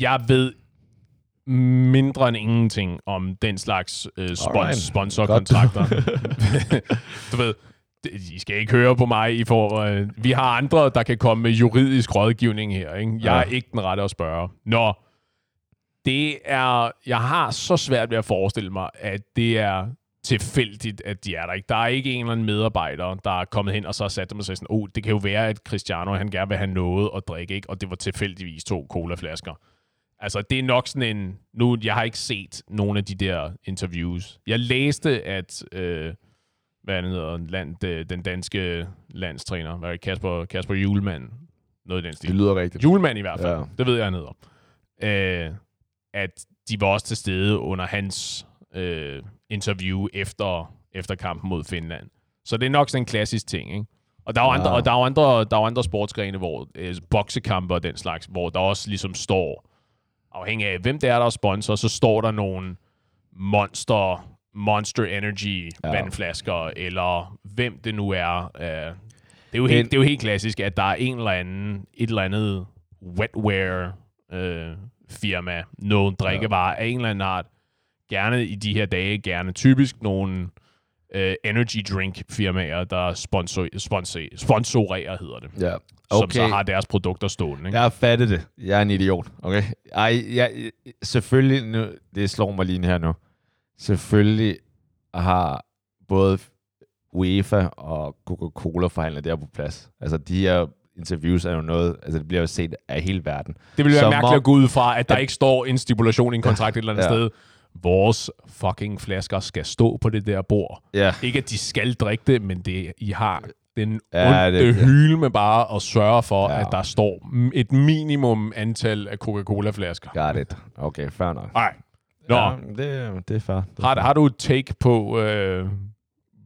jeg ved mindre end ingenting om den slags øh, spons- Alright. sponsorkontrakter. (laughs) du ved, I skal ikke høre på mig. I får, øh, vi har andre, der kan komme med juridisk rådgivning her. Ikke? Jeg Ja. er ikke den rette at spørge. Nå, det er... Jeg har så svært ved at forestille mig, at det er tilfældigt, at de er der ikke. Der er ikke en eller anden medarbejder, der er kommet hen og så har sat dem og sagt sådan, oh, det kan jo være, at Cristiano han gerne vil have noget at drikke, ikke? og det var tilfældigvis to colaflasker. Altså, det er nok sådan en... Nu, jeg har ikke set nogen af de der interviews. Jeg læste, at... Øh, hvad han hedder, land, øh, den danske landstræner, hvad er Kasper, Kasper Julemand, noget i den stil. Det lyder rigtigt. Julemand i hvert fald. Ja. Det ved jeg, han hedder. Øh, at de var også til stede under hans øh, interview efter, efter kampen mod Finland. Så det er nok sådan en klassisk ting, ikke? Og der er jo andre, Ja. og der er jo andre, der er jo andre sportsgrene, hvor øh, boksekampe og den slags, hvor der også ligesom står, afhængig af hvem det er, der er sponsor, så står der nogle monster, Monster Energy Ja. ja. vandflasker, eller hvem det nu er. Øh, det, er jo Men- helt, det er jo helt klassisk, at der er en eller anden, et eller andet wetwear øh, firma, nogle drikkevarer af en eller anden art, gerne i de her dage, gerne typisk nogle øh, energy drink firmaer, der sponsor, sponsor, sponsorerer, hedder det. Ja. Som Okay. så har deres produkter stående. Ikke? Jeg har fattet det. Jeg er en idiot, okay? Ej, jeg, selvfølgelig, nu, det slår mig lige her nu. Selvfølgelig har både UEFA og Coca-Cola forhandlet det her på plads. Altså, de her interviews er jo noget, altså det bliver jo set af hele verden. Det ville være Som mærkeligt at gå ud fra, at der at- ikke står en stipulation i en kontrakt et eller andet Ja. sted. Vores fucking flasker skal stå på det der bord. Ja, Ikke at de skal drikke det, men det, I har den Ja, onde det- det, hyl med bare at sørge for, Ja. at der står et minimum antal af Coca-Cola-flasker. got it. Okay, fair nok. Nej. Nå, Ja, ja. det, det er fair. Det er har, fair. har du et take på, øh,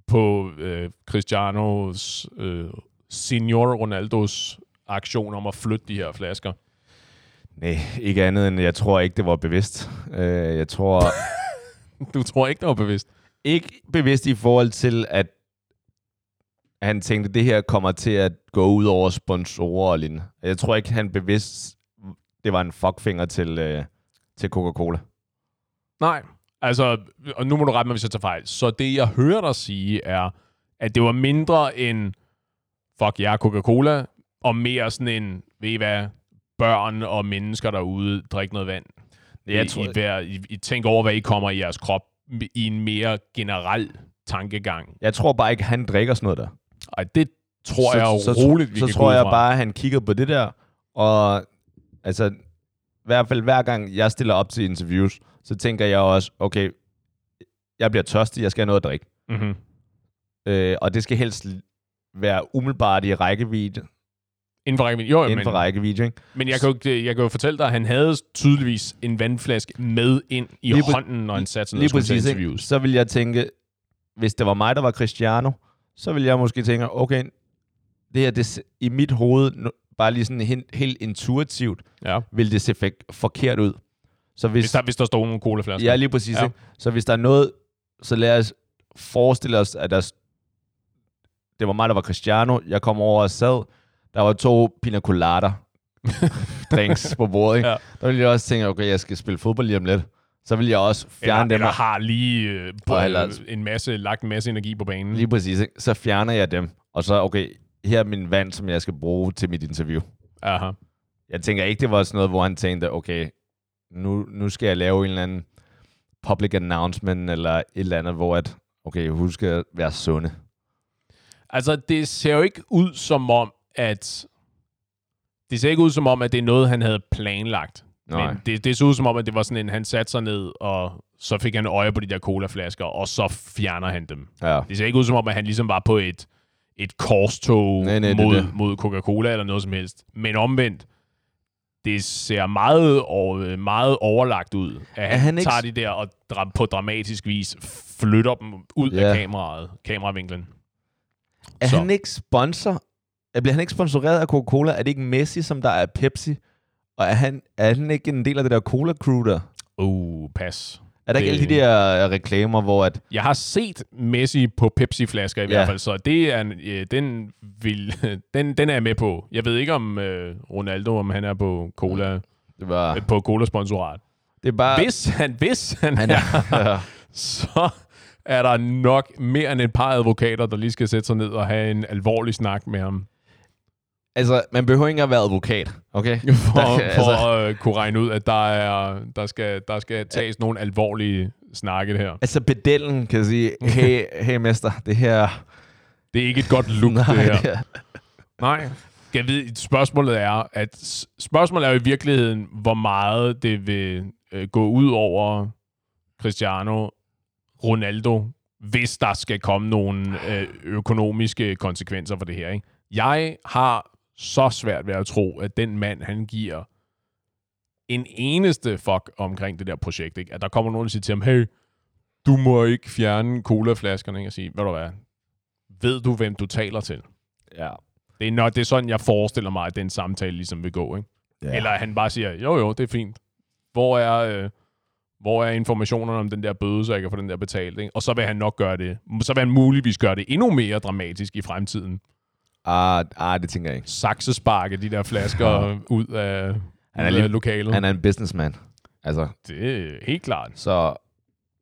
på øh, Cristianos øh, Senior Ronaldos aktion om at flytte de her flasker? Nej, ikke andet end, jeg tror ikke, det var bevidst. Øh, jeg tror (laughs) Du tror ikke, det var bevidst? ikke bevidst i forhold til, at han tænkte, det her kommer til at gå ud over sponsorer og lignende. Jeg tror ikke, han bevidst, det var en fuckfinger til, øh, til Coca-Cola. Nej. Altså, og nu må du rette mig, hvis jeg tager fejl. Så det, jeg hører dig sige, er, at det var mindre end, fuck jer, Coca-Cola, og mere sådan en, ved I hvad, børn og mennesker derude, drik noget vand. Jeg I, tror- I, vær, I, I tænker over, hvad I kommer i jeres krop, i en mere generel tankegang. Jeg tror bare ikke, han drikker sådan noget der. Og det tror jeg jo så, roligt, vi så kan tror jeg fra. bare, at han kigger på det der, og altså, i hvert fald hver gang jeg stiller op til interviews, så tænker jeg også, okay, jeg bliver tørstig, jeg skal have noget at drikke. Mm-hmm. Øh, og det skal helst være umiddelbart i rækkevidde, Inden for rækkevidde. Jo, jo, inden men, for rækkevidde, ikke? men jeg kan, jo, jeg kan jo fortælle dig, at han havde tydeligvis en vandflaske med ind i Lige præ- hånden, når han satte sig ned Lige og skulle til præcis, ikke? interviews. Så vil jeg tænke, hvis det var mig, der var Cristiano, så vil jeg måske tænke, okay, det her, det, se- i mit hoved, nu- bare lige sådan helt, helt intuitivt, Ja. vil det se fek- forkert ud. Så hvis, Hvis der, hvis der stod nogle colaflasker. Ja, lige præcis. Ja. Ja. Ikke? Så hvis der er noget, så lad os forestille os, at der, det var mig, der var Cristiano. Jeg kom over og sad. Der var to pina colada (laughs) drinks på bordet. Ikke? Ja. Der ville jeg også tænke, okay, jeg skal spille fodbold lige om lidt. Så vil jeg også fjerne eller, dem. eller har lige øh, på, Og ellers- en masse, lagt en masse energi på banen. Lige præcis. Ikke? Så fjerner jeg dem. Og så, okay, her er min vand, som jeg skal bruge til mit interview. Aha. Jeg tænker ikke, det var sådan noget, hvor han tænkte, okay, nu, nu skal jeg lave en eller anden public announcement, eller et eller andet, hvor at, okay, husk at være sunde. Altså, det ser jo ikke ud som om, at... Det ser ikke ud som om, at det er noget, han havde planlagt. Nej. Men det, det ser ud som om, at det var sådan en, han satte sig ned, og så fik han øje på de der colaflasker, og så fjerner han dem. Ja. Det ser ikke ud som om, at han ligesom var på et, et korstog Nej, nej, det er mod, det. mod Coca-Cola eller noget som helst. Men omvendt, det ser meget, over, meget overlagt ud. At han, han han ikke tager de der og dra- på dramatisk vis flytter dem ud Ja. af kameraet, kameravinklen. Er Så. han ikke sponsor? Er- Bliver han ikke sponsoreret af Coca-Cola? Er det ikke Messi, som der er Pepsi? Og er han, er han ikke en del af det der Cola-crew der? Uh, pas. Er der ikke Det- alle de der øh, reklamer, hvor at... Jeg har set Messi på Pepsi-flasker i Ja. hvert fald, så det er, en- øh, den, vil, (laughs) den, den er jeg med på. Jeg ved ikke om øh, Ronaldo, om han er på cola, Det var... øh, på cola-sponsorat. Det er bare... Hvis han, hvis han, Han er, er, (laughs) så er der nok mere end et par advokater, der lige skal sætte sig ned og have en alvorlig snak med ham, altså, man behøver ikke at være advokat, okay? (laughs) for, Der- for altså- at øh, kunne regne ud, at der, er, der, skal, der skal tages nogle alvorlige snakke her. Altså, pedellen kan sige, (laughs) hey, hey mester, det her... Det er ikke et godt look, Nej, det her. er- Nej. Jeg ved, spørgsmålet er, at spørgsmålet er jo i virkeligheden, hvor meget det vil øh, gå ud over Cristiano Ronaldo, hvis der skal komme nogle øh, økonomiske konsekvenser for det her. Ikke? Jeg har så svært ved at tro, at den mand, han giver en eneste fuck omkring det der projekt. Ikke? At der kommer nogen og siger til ham, hey, du må ikke fjerne colaflaskerne, ikke? og sige, ved du hvad, ved du, hvem du taler til? Ja. Det er, nok, det er sådan, jeg forestiller mig, at den samtale ligesom vil gå. Ikke? ja. Eller han bare siger, jo jo, det er fint. Hvor er, øh, hvor er informationerne om den der bøde, så jeg kan få den der betalt? Ikke? Og så vil han nok gøre det. Så vil han muligvis gøre det endnu mere dramatisk i fremtiden. Ah, ah, det tænker jeg ikke. Saksesparke de der flasker ud af, Han er ud af lokalet. Han er en businessman. Altså, Det er helt klart. så...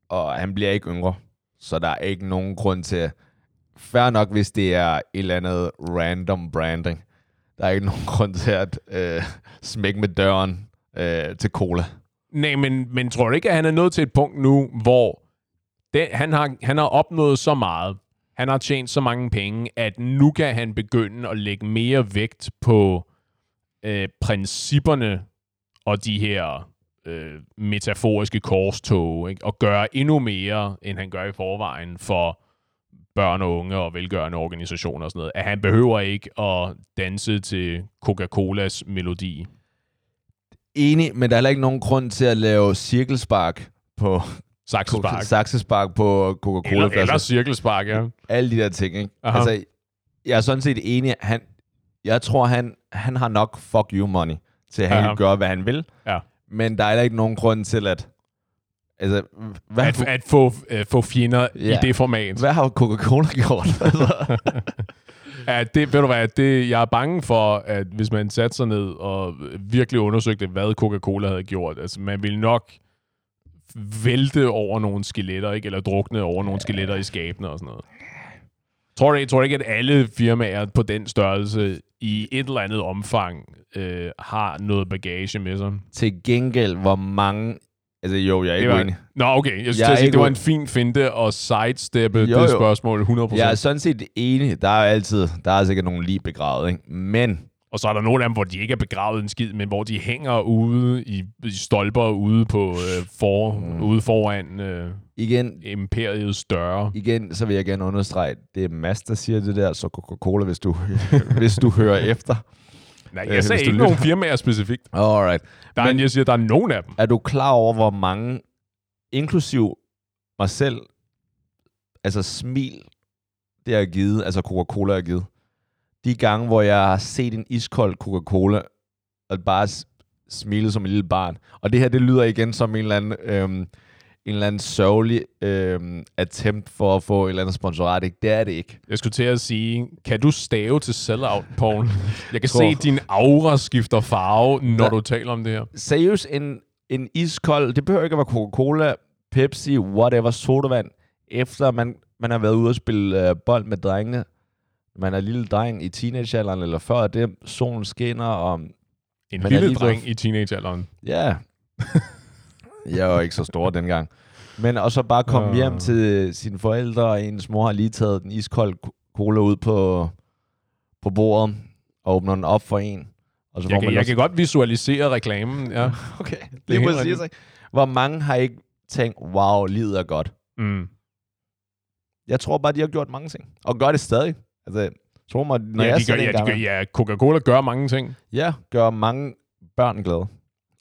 Og han bliver ikke yngre. Så der er ikke nogen grund til... Færre nok, hvis det er et eller andet random branding. Der er ikke nogen (laughs) grund til at øh, smække med døren øh, til cola. Nej, men, men tror du ikke, at han er nået til et punkt nu, hvor det, han, har, han har opnået så meget, han har tjent så mange penge, at nu kan han begynde at lægge mere vægt på øh, principperne og de her øh, metaforiske korstog, ikke? og gøre endnu mere, end han gør i forvejen for børn og unge og velgørende organisationer og sådan noget. At han behøver ikke at danse til Coca-Colas melodi. Enig, men der er heller ikke nogen grund til at lave cirkelspark på Saksespark. saksespark på Coca-Cola. Eller, eller cirkelspark, ja. alle de der ting, ikke? Aha. Altså, jeg er sådan set enig. Han, jeg tror, han, han har nok fuck you money til, at han Aha. kan gøre, hvad han vil. Ja. Men der er heller ikke nogen grund til, at... Altså, hvad, At, at få, øh, få fjender Ja. i det format. hvad har Coca-Cola gjort? (laughs) altså, Ja, det, ved du hvad, det, jeg er bange for, at hvis man satte sig ned og virkelig undersøgte, hvad Coca-Cola havde gjort, altså man ville nok vælte over nogle skeletter, ikke? eller drukne over nogle skeletter i skabene og sådan noget. Tror du, tror du ikke, at alle firmaer på den størrelse i et eller andet omfang øh, har noget bagage med sig? til gengæld, hvor mange... Altså, jo, jeg er ikke Det var- uenig. Nå, okay. Jeg synes, Jeg sige, ikke det var en fin finte og sidesteppe Jo, det jo. spørgsmål 100%. Jeg er sådan set enig. Der er altid... Der er sikkert nogen lige begravet, ikke? Men... Og så er der nogle af dem, hvor de ikke er begravet en skid, men hvor de hænger ude i, i stolper ude på øh, for, mm. ude foran øh, Igen, imperiets døre. igen, så vil jeg gerne understrege, det er Mads, der siger det der, så Coca-Cola, hvis du, (laughs) hvis du hører (laughs) efter. Nej, Øh, jeg sagde hvis du ikke nogen firmaer specifikt. Alright. Der er, Men- jeg siger, der er nogen af dem. Er du klar over, hvor mange, inklusiv mig selv, altså smil, det har givet, altså Coca-Cola har givet. De gange, hvor jeg har set en iskold Coca-Cola, og bare smilet som et lille barn. Og det her, det lyder igen som en eller anden, øhm, en eller anden sørgelig øhm, attempt for at få et eller andet sponsorat. Ikke? Det er det ikke. Jeg skulle til at sige, kan du stave til sellout, Paul? Jeg kan se, din aura skifter farve, når Ja. du taler om det her. seriøst, en, en iskold, det behøver ikke at være Coca-Cola, Pepsi, whatever, sodavand, efter man, man har været ude og spille øh, bold med drengene. Man er lille dreng i teenagealderen, eller før det, solen skinner, og En er lille dreng blevet- i teenagealderen. ja, (laughs) jeg var ikke så stor dengang. Men og så bare komme Øh. hjem til sine forældre, og ens mor har lige taget den iskolde co- cola ud på, på bordet, og åbner den op for en. Og så Jeg kan, man jeg også- kan godt visualisere reklamen, ja. (laughs) Okay, Det er præcis. Hvor mange har ikke tænkt, wow, livet er godt. Mm. Jeg tror bare, de har gjort mange ting. Og gør det stadig. Altså, tror mig, når ja, jeg de gør, ja, de gør, ja, Coca-Cola gør mange ting. ja, gør mange børn glade.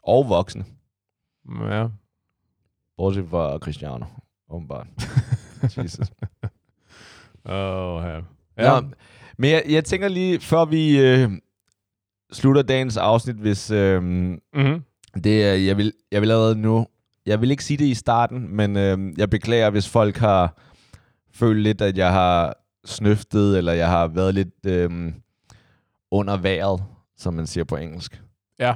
Og voksne. Ja. Bortset fra Cristiano, åbenbart. (laughs) Jesus. Oh, ja. Ja. Nå, men jeg, jeg tænker lige, før vi øh, slutter dagens afsnit, hvis øh, Mm-hmm. det er, jeg vil, jeg vil allerede nu, jeg vil ikke sige det i starten, men øh, jeg beklager, hvis folk har følt lidt, at jeg har snøftet, eller jeg har været lidt øh, under vejret, som man siger på engelsk. Ja,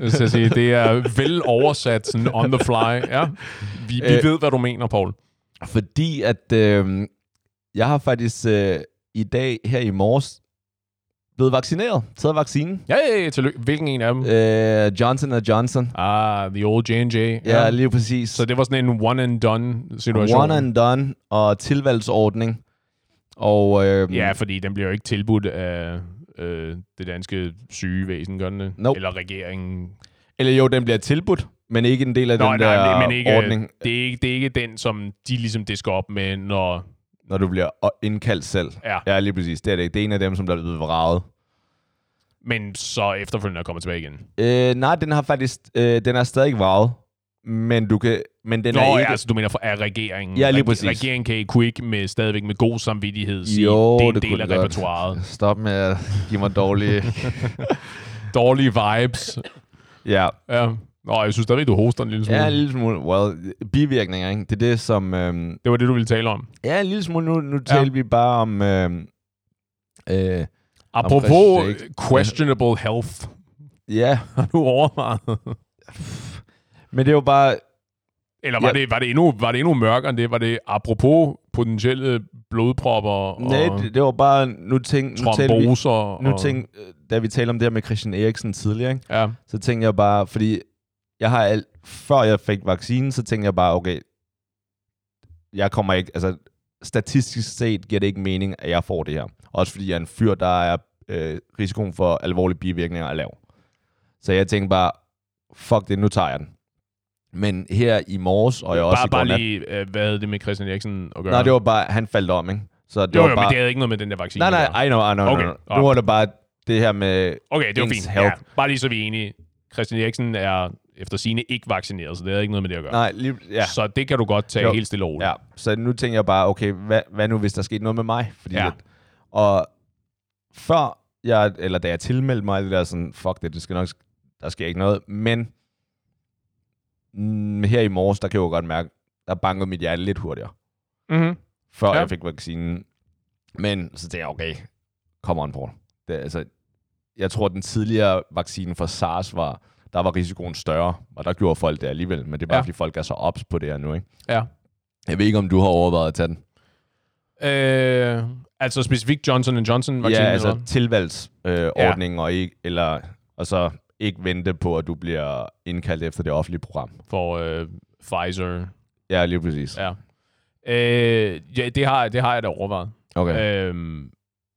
jeg skal sige, det er vel oversat sådan on the fly. Ja, vi, vi Øh. ved, hvad du mener, Paul. Fordi at øh, jeg har faktisk øh, i dag, her i morges, blevet vaccineret. Taget vaccinen. Ja, ja, ja, tillykke. Hvilken en af dem? Øh, Johnson Johnson. Ah, the old J&J. Ja, ja, lige præcis. Så det var sådan en one and done situation. One and done og tilvalgsordning. Og øh, Ja, fordi den bliver jo ikke tilbudt af øh, det danske sygevæsen, gør den det? Nope. Eller regeringen. eller jo, den bliver tilbudt, men ikke en del af Nå, den nej, der men ikke, ordning, Det, er ikke, det er ikke den, som de ligesom disker op med, når... når du bliver indkaldt selv. Ja, Ja, lige præcis. Det er det ikke. Det er en af dem, som der er blevet vraget. men så efterfølgende kommer tilbage igen. Øh, nej, den har faktisk, øh, den er stadig vraget. Men du kan, men den Nå, er ja, ikke... altså du mener for, af regeringen. Ja, lige præcis. Regeringen kan, kunne ikke med, stadigvæk med god samvittighed sige, Jo, det er en det del af det godt. repertoireet. Stop med at give mig dårlige... (laughs) Dårlige vibes. ja. Ja. Nå, jeg synes stadig, du hoster en lille smule. ja, en lille smule. Well, bivirkninger, ikke? Det er det, som... Øhm, Det var det, du ville tale om. ja, en lille smule. Nu, nu taler vi bare om... Øhm, øh, Apropos præcis, questionable health. ja, (laughs) Har du overvejet? (laughs) men det er jo bare... Eller var, Ja. det, var, det endnu, var det endnu mørkere end det? Var det apropos potentielle blodpropper og Nej, det, det var bare... Nu, tænk, nu, talte vi, nu tænk, øh, da vi talte om det her med Christian Eriksen tidligere, ikke? Ja, så tænkte jeg bare... Fordi jeg har alt... Før jeg fik vaccinen, så tænkte jeg bare, okay, jeg kommer ikke... Altså, statistisk set giver det ikke mening, at jeg får det her. Også fordi jeg er en fyr, der er øh, risikoen for alvorlige bivirkninger er lav. Så jeg tænkte bare, fuck det, nu tager jeg den. Men her i morges, og jeg også bare, i går bare lige, øh, hvad havde det med Christian Eriksen at gøre? Nej, det var bare, han faldt om, ikke? Så det jo, var jo, bare... men det havde ikke noget med den der vaccine nej, nej, I know, I know, Okay. no, no. Nu var det bare det her med... Okay, det var fint. Ja, bare lige så vi er enige. Christian Eriksen er efter sine ikke vaccineret, så det havde ikke noget med det at gøre. Nej, lige, ja, Så det kan du godt tage Jo. helt stille roligt. ja. Så nu tænker jeg bare, okay, hvad, hvad nu, hvis der skete noget med mig? Fordi Ja. at, og før jeg, eller da jeg tilmeldte mig, det der sådan, fuck det, det skal nok, der sker ikke noget. Men mm, her i morges, der kan jeg jo godt mærke, der bankede mit hjerte lidt hurtigere. Mm-hmm. før Ja. ja. jeg fik vaccinen. Men så tænkte jeg, okay, come on, Paul. Det, altså, jeg tror, den tidligere vaccine for SARS var, der var risikoen større, og der gjorde folk det alligevel, men det er bare, Ja. ja. fordi folk er så ops på det her nu, ikke? Ja. Jeg ved ikke, om du har overvejet at tage den. Øh, altså specifikt Johnson Johnson vaccinen? ja, altså tilvalgsordningen, øh, ordningen, og, ikke, eller, og så ikke vente på, at du bliver indkaldt efter det offentlige program. for øh, Pfizer. Ja, lige præcis. Ja. Øh, ja, det har, det har jeg da overvejet. Okay. Øhm,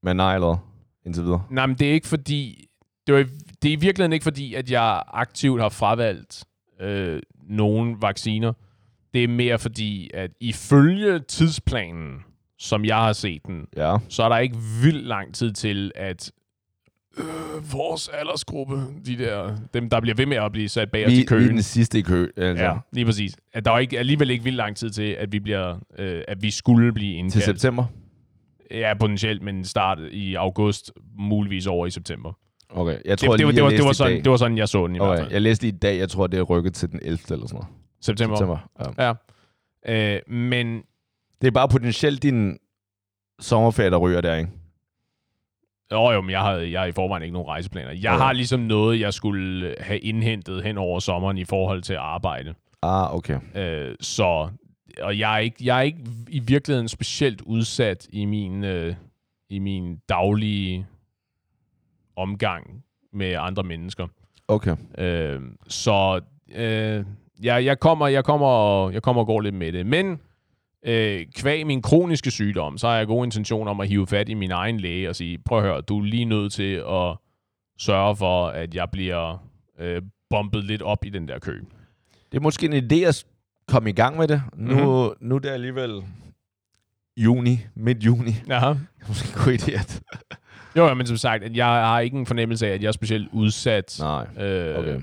Men nej, eller indtil videre. nej, men det er ikke fordi... Det er, det er i virkeligheden ikke fordi, at jeg aktivt har fravalgt øh, nogle vacciner. Det er mere fordi, at ifølge tidsplanen, som jeg har set den, Ja. så er der ikke vildt lang tid til, at øh, vores aldersgruppe, de der, dem der bliver ved med at blive sat bag os i vi er køen. den sidste i kø. Altså, Ja, lige præcis. At der er ikke, alligevel ikke vildt lang tid til, at vi bliver, øh, at vi skulle blive Til indkaldt. september. Ja, potentielt, men start i august, muligvis over i september. Okay. Jeg tror det, det, lige, det, var, det, var sådan, det var sådan, jeg så den i hvert Okay, fald. jeg læste i dag, jeg tror, det er rykket til den 11. eller sådan noget. September. September. Ja. Ja. Øh, men Det er bare potentielt din sommerferie, der ryger der, ikke? Jo, jo, men jeg har, jeg har i forvejen ikke nogen rejseplaner. Jeg Okay. har ligesom noget, jeg skulle have indhentet hen over sommeren i forhold til arbejde. Ah, okay. Øh, så, og jeg er, ikke, jeg er ikke i virkeligheden specielt udsat i min, øh, i min daglige omgang med andre mennesker. Okay. Øh, så øh, jeg, jeg, kommer, jeg, kommer, jeg kommer og går lidt med det. Men øh, kvæg min kroniske sygdom, så har jeg god intention om at hive fat i min egen læge og sige, prøv at høre, du er lige nødt til at sørge for, at jeg bliver øh, bumpet lidt op i den der kø. Det er måske en idé at komme i gang med det. Nu, Mhm. mm-hmm. nu er det alligevel juni, midt juni. Jaha. (laughs) Måske en god idé at... Jo, ja, men som sagt, jeg har ikke en fornemmelse af, at jeg er specielt udsat Nej, øh, okay.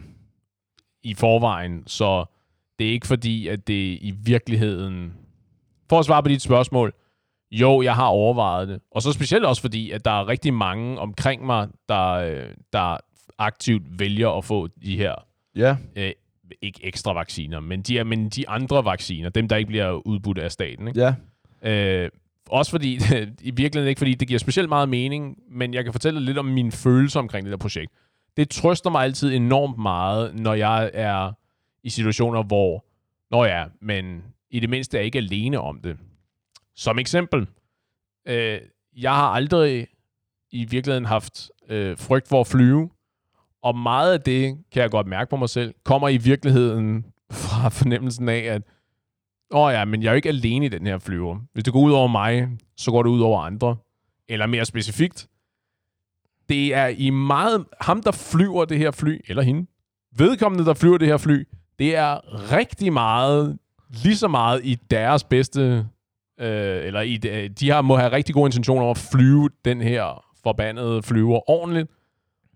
i forvejen, så det er ikke fordi, at det i virkeligheden... For at svare på dit spørgsmål, jo, jeg har overvejet det. Og så specielt også fordi, at der er rigtig mange omkring mig, der, øh, der aktivt vælger at få de her Ja, ikke ekstra vacciner, men de, er, men de andre vacciner, dem der ikke bliver udbudt af staten. Ikke? Ja. Øh, også fordi, (laughs) i virkeligheden ikke fordi det giver specielt meget mening, men jeg kan fortælle lidt om mine følelser omkring det der projekt. Det trøster mig altid enormt meget, når jeg er i situationer, hvor, nå ja, men i det mindste er ikke alene om det. Som eksempel, øh, jeg har aldrig i virkeligheden haft øh, frygt for at flyve, og meget af det, kan jeg godt mærke på mig selv, kommer i virkeligheden (laughs) fra fornemmelsen af, at åh oh ja, men jeg er jo ikke alene i den her flyver. Hvis det går ud over mig, så går det ud over andre. Eller mere specifikt, det er i meget ham, der flyver det her fly, eller hende, vedkommende, der flyver det her fly, det er rigtig meget, lige så meget i deres bedste, øh, eller i, de har, må have rigtig gode intentioner om at flyve den her forbandede flyver ordentligt,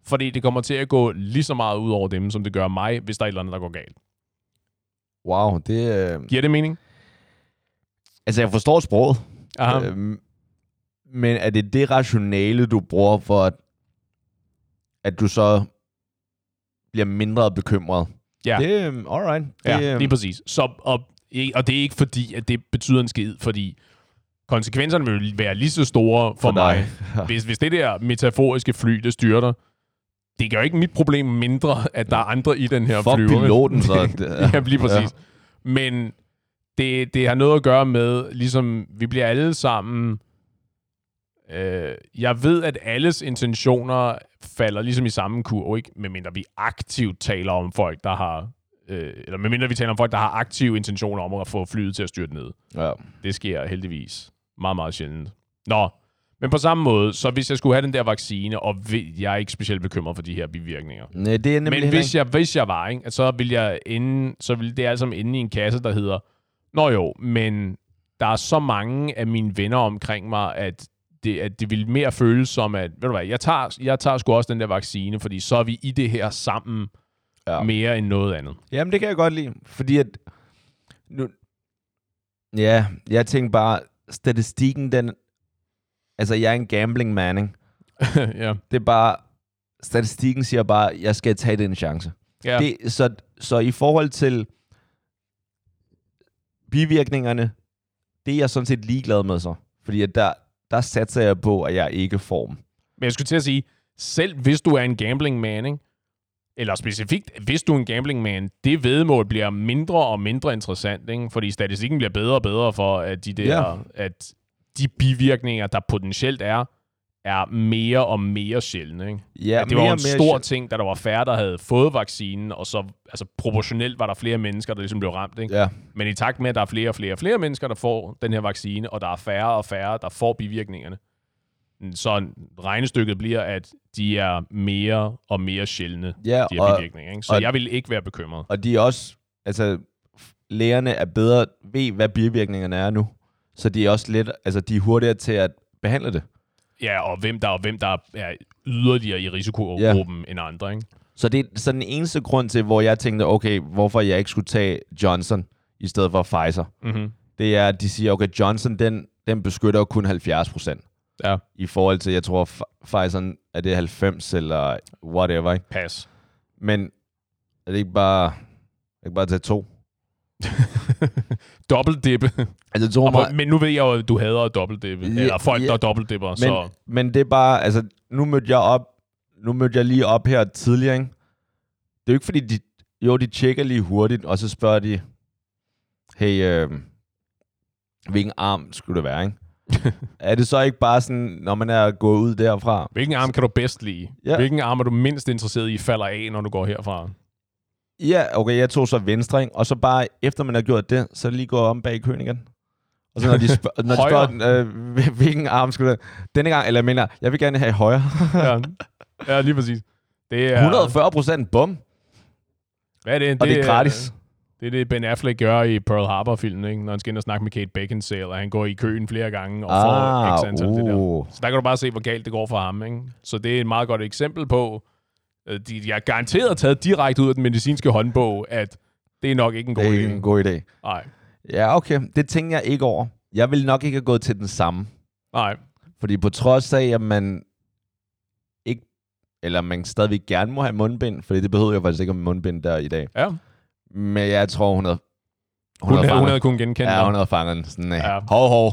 fordi det kommer til at gå lige så meget ud over dem, som det gør mig, hvis der er et eller andet, der går galt. Wow, det... Øh... Giver det mening? Altså, jeg forstår sproget. Aha. Øhm, men er det det rationale, du bruger for, at, at du så bliver mindre bekymret? Ja. Det, øhm, alright. Det, Ja, øhm, lige præcis. Så, og, og det er ikke fordi, at det betyder en skid, fordi konsekvenserne vil være lige så store for, For mig. Hvis, hvis det der metaforiske fly, det styrter, det gør ikke mit problem mindre, at der er andre i den her Fuck flyver. piloten, så. (laughs) (laughs) Ja, lige præcis. Ja. Men det, det har noget at gøre med, ligesom, vi bliver alle sammen... Øh, jeg ved, at alles intentioner falder ligesom i samme kurv, ikke? Medmindre vi aktivt taler om folk, der har... Øh, eller medmindre vi taler om folk, der har aktive intentioner om at få flyet til at styrte ned. ja. Det sker heldigvis meget, meget sjældent. Nå, men på samme måde, så hvis jeg skulle have den der vaccine, og vi- jeg er ikke specielt bekymret for de her bivirkninger, Nej, det er nemlig men hvis jeg, hvis jeg var, ikke, så ville jeg inde, så ville det altså inde i en kasse, der hedder, Nå jo, men der er så mange af mine venner omkring mig, at det, at det ville mere føles som, at ved du hvad, jeg tager, jeg tager sgu også den der vaccine, fordi så er vi i det her sammen Ja. mere end noget andet. Jamen, det kan jeg godt lide, fordi at... Nu, ja, jeg tænkte bare, statistikken, den... Altså, jeg er en gambling man, ikke? (laughs) ja. Det er bare... Statistikken siger bare, jeg skal tage den chance. Ja. Det, så, så i forhold til bivirkningerne, det er jeg sådan set ligeglad med så. Fordi at der, der satser jeg på, at jeg ikke får dem. Men jeg skulle til at sige, selv hvis du er en gambling man, ikke? Eller specifikt, hvis du er en gambling man, det vedmål bliver mindre og mindre interessant, ikke? fordi statistikken bliver bedre og bedre for, at de, der, Ja. at de bivirkninger, der potentielt er, er mere og mere sjældne. Ikke? Ja, at det var mere en og mere stor sjæl- ting, da der var færre, der havde fået vaccinen, og så altså, proportionelt var der flere mennesker, der ligesom blev ramt. Ikke? Ja, Men i takt med, at der er flere og flere og flere mennesker, der får den her vaccine, og der er færre og færre, der får bivirkningerne, så regnestykket bliver, at de er mere og mere sjældne, ja de her og, bivirkninger. Ikke? Så og- jeg vil ikke være bekymret. og de er også, altså, lægerne er bedre, ved hvad bivirkningerne er nu. Så de er også lidt, altså, de er hurtigere til at behandle det. Ja, og hvem der, og hvem der er yderligere i risikogruppen end andre. Ikke? Så det er så den eneste grund til, hvor jeg tænkte, okay, hvorfor jeg ikke skulle tage Johnson i stedet for Pfizer. Mm-hmm. Det er, at de siger, okay, Johnson, den, den beskytter kun 70 procent. Ja, I forhold til, jeg tror, F- Pfizer er det 90 eller whatever, ikke? pas. Men er det ikke bare, ikke bare tage to? (laughs) Dobbeltdippe. Altså, to Og, men nu ved jeg jo, at du hader dobbeltdippe. Ja, eller folk, ja. der dobbeltdipper. men, Så men det er bare, altså, nu mødte jeg op, nu mødte jeg lige op her tidligere, ikke? Det er jo ikke fordi, de, jo, de tjekker lige hurtigt, og så spørger de, hey, øh, hvilken arm skulle det være, ikke? (laughs) er det så ikke bare sådan, når man er gået ud derfra? hvilken arm kan du bedst lide? Ja. Hvilken arm er du mindst interesseret i falder af, når du går herfra? Ja, okay, jeg tog så venstre, ikke? og så bare efter man har gjort det, så lige gå om bag køen igen. Og så når de, (laughs) spørger, når de spørger, øh, hvil- hvilken arm skulle det Denne gang, eller jeg mener, jeg vil gerne have højre. (laughs) ja. ja, lige præcis. Det er, 140 procent, bum. Hvad er det? Og det er gratis. Det er det, Ben Affleck gør i Pearl Harbor-filmen, ikke? når han skal ind og snakke med Kate Beckinsale, og han går i køen flere gange og får x antal af det der. uh. Så der kan du bare se, hvor galt det går for ham. Ikke? Så det er et meget godt eksempel på, øh, de, de er garanteret taget direkte ud af den medicinske håndbog, at det er nok ikke en god Det er idé. ikke en god idé. Nej, Ja, okay. Det tænker jeg ikke over. Jeg vil nok ikke have gået til den samme. nej. Fordi på trods af, at man ikke, eller man stadigvæk gerne må have mundbind, fordi det behøver jeg faktisk ikke om mundbind der i dag. Ja. Men jeg tror, hun havde... Hun, hun, havde, hun fanget- havde kun genkendt Ja, hun havde fanget den. Sådan, Ja. ja. hov, hov.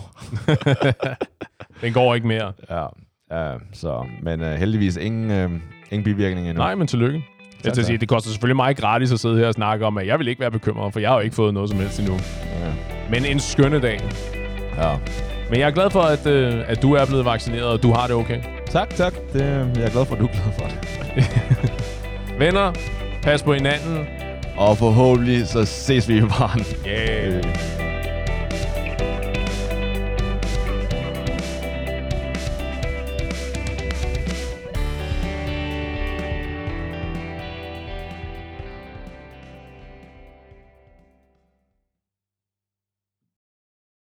(laughs) Den går ikke mere. Ja, ja så, men uh, heldigvis ingen, uh, ingen bivirkninger endnu. Nej, men tillykke. Jeg til at sige, det koster selvfølgelig mig gratis at sidde her og snakke om, at jeg vil ikke være bekymret, for jeg har jo ikke fået noget som helst endnu. Ja. Men en skønne dag. ja. Men jeg er glad for, at, øh, at du er blevet vaccineret, og du har det okay. Tak, tak. Det, jeg er glad for, at du er glad for det. (laughs) Venner, pas på hinanden. Og forhåbentlig så ses vi i baren. Yeah. Øh.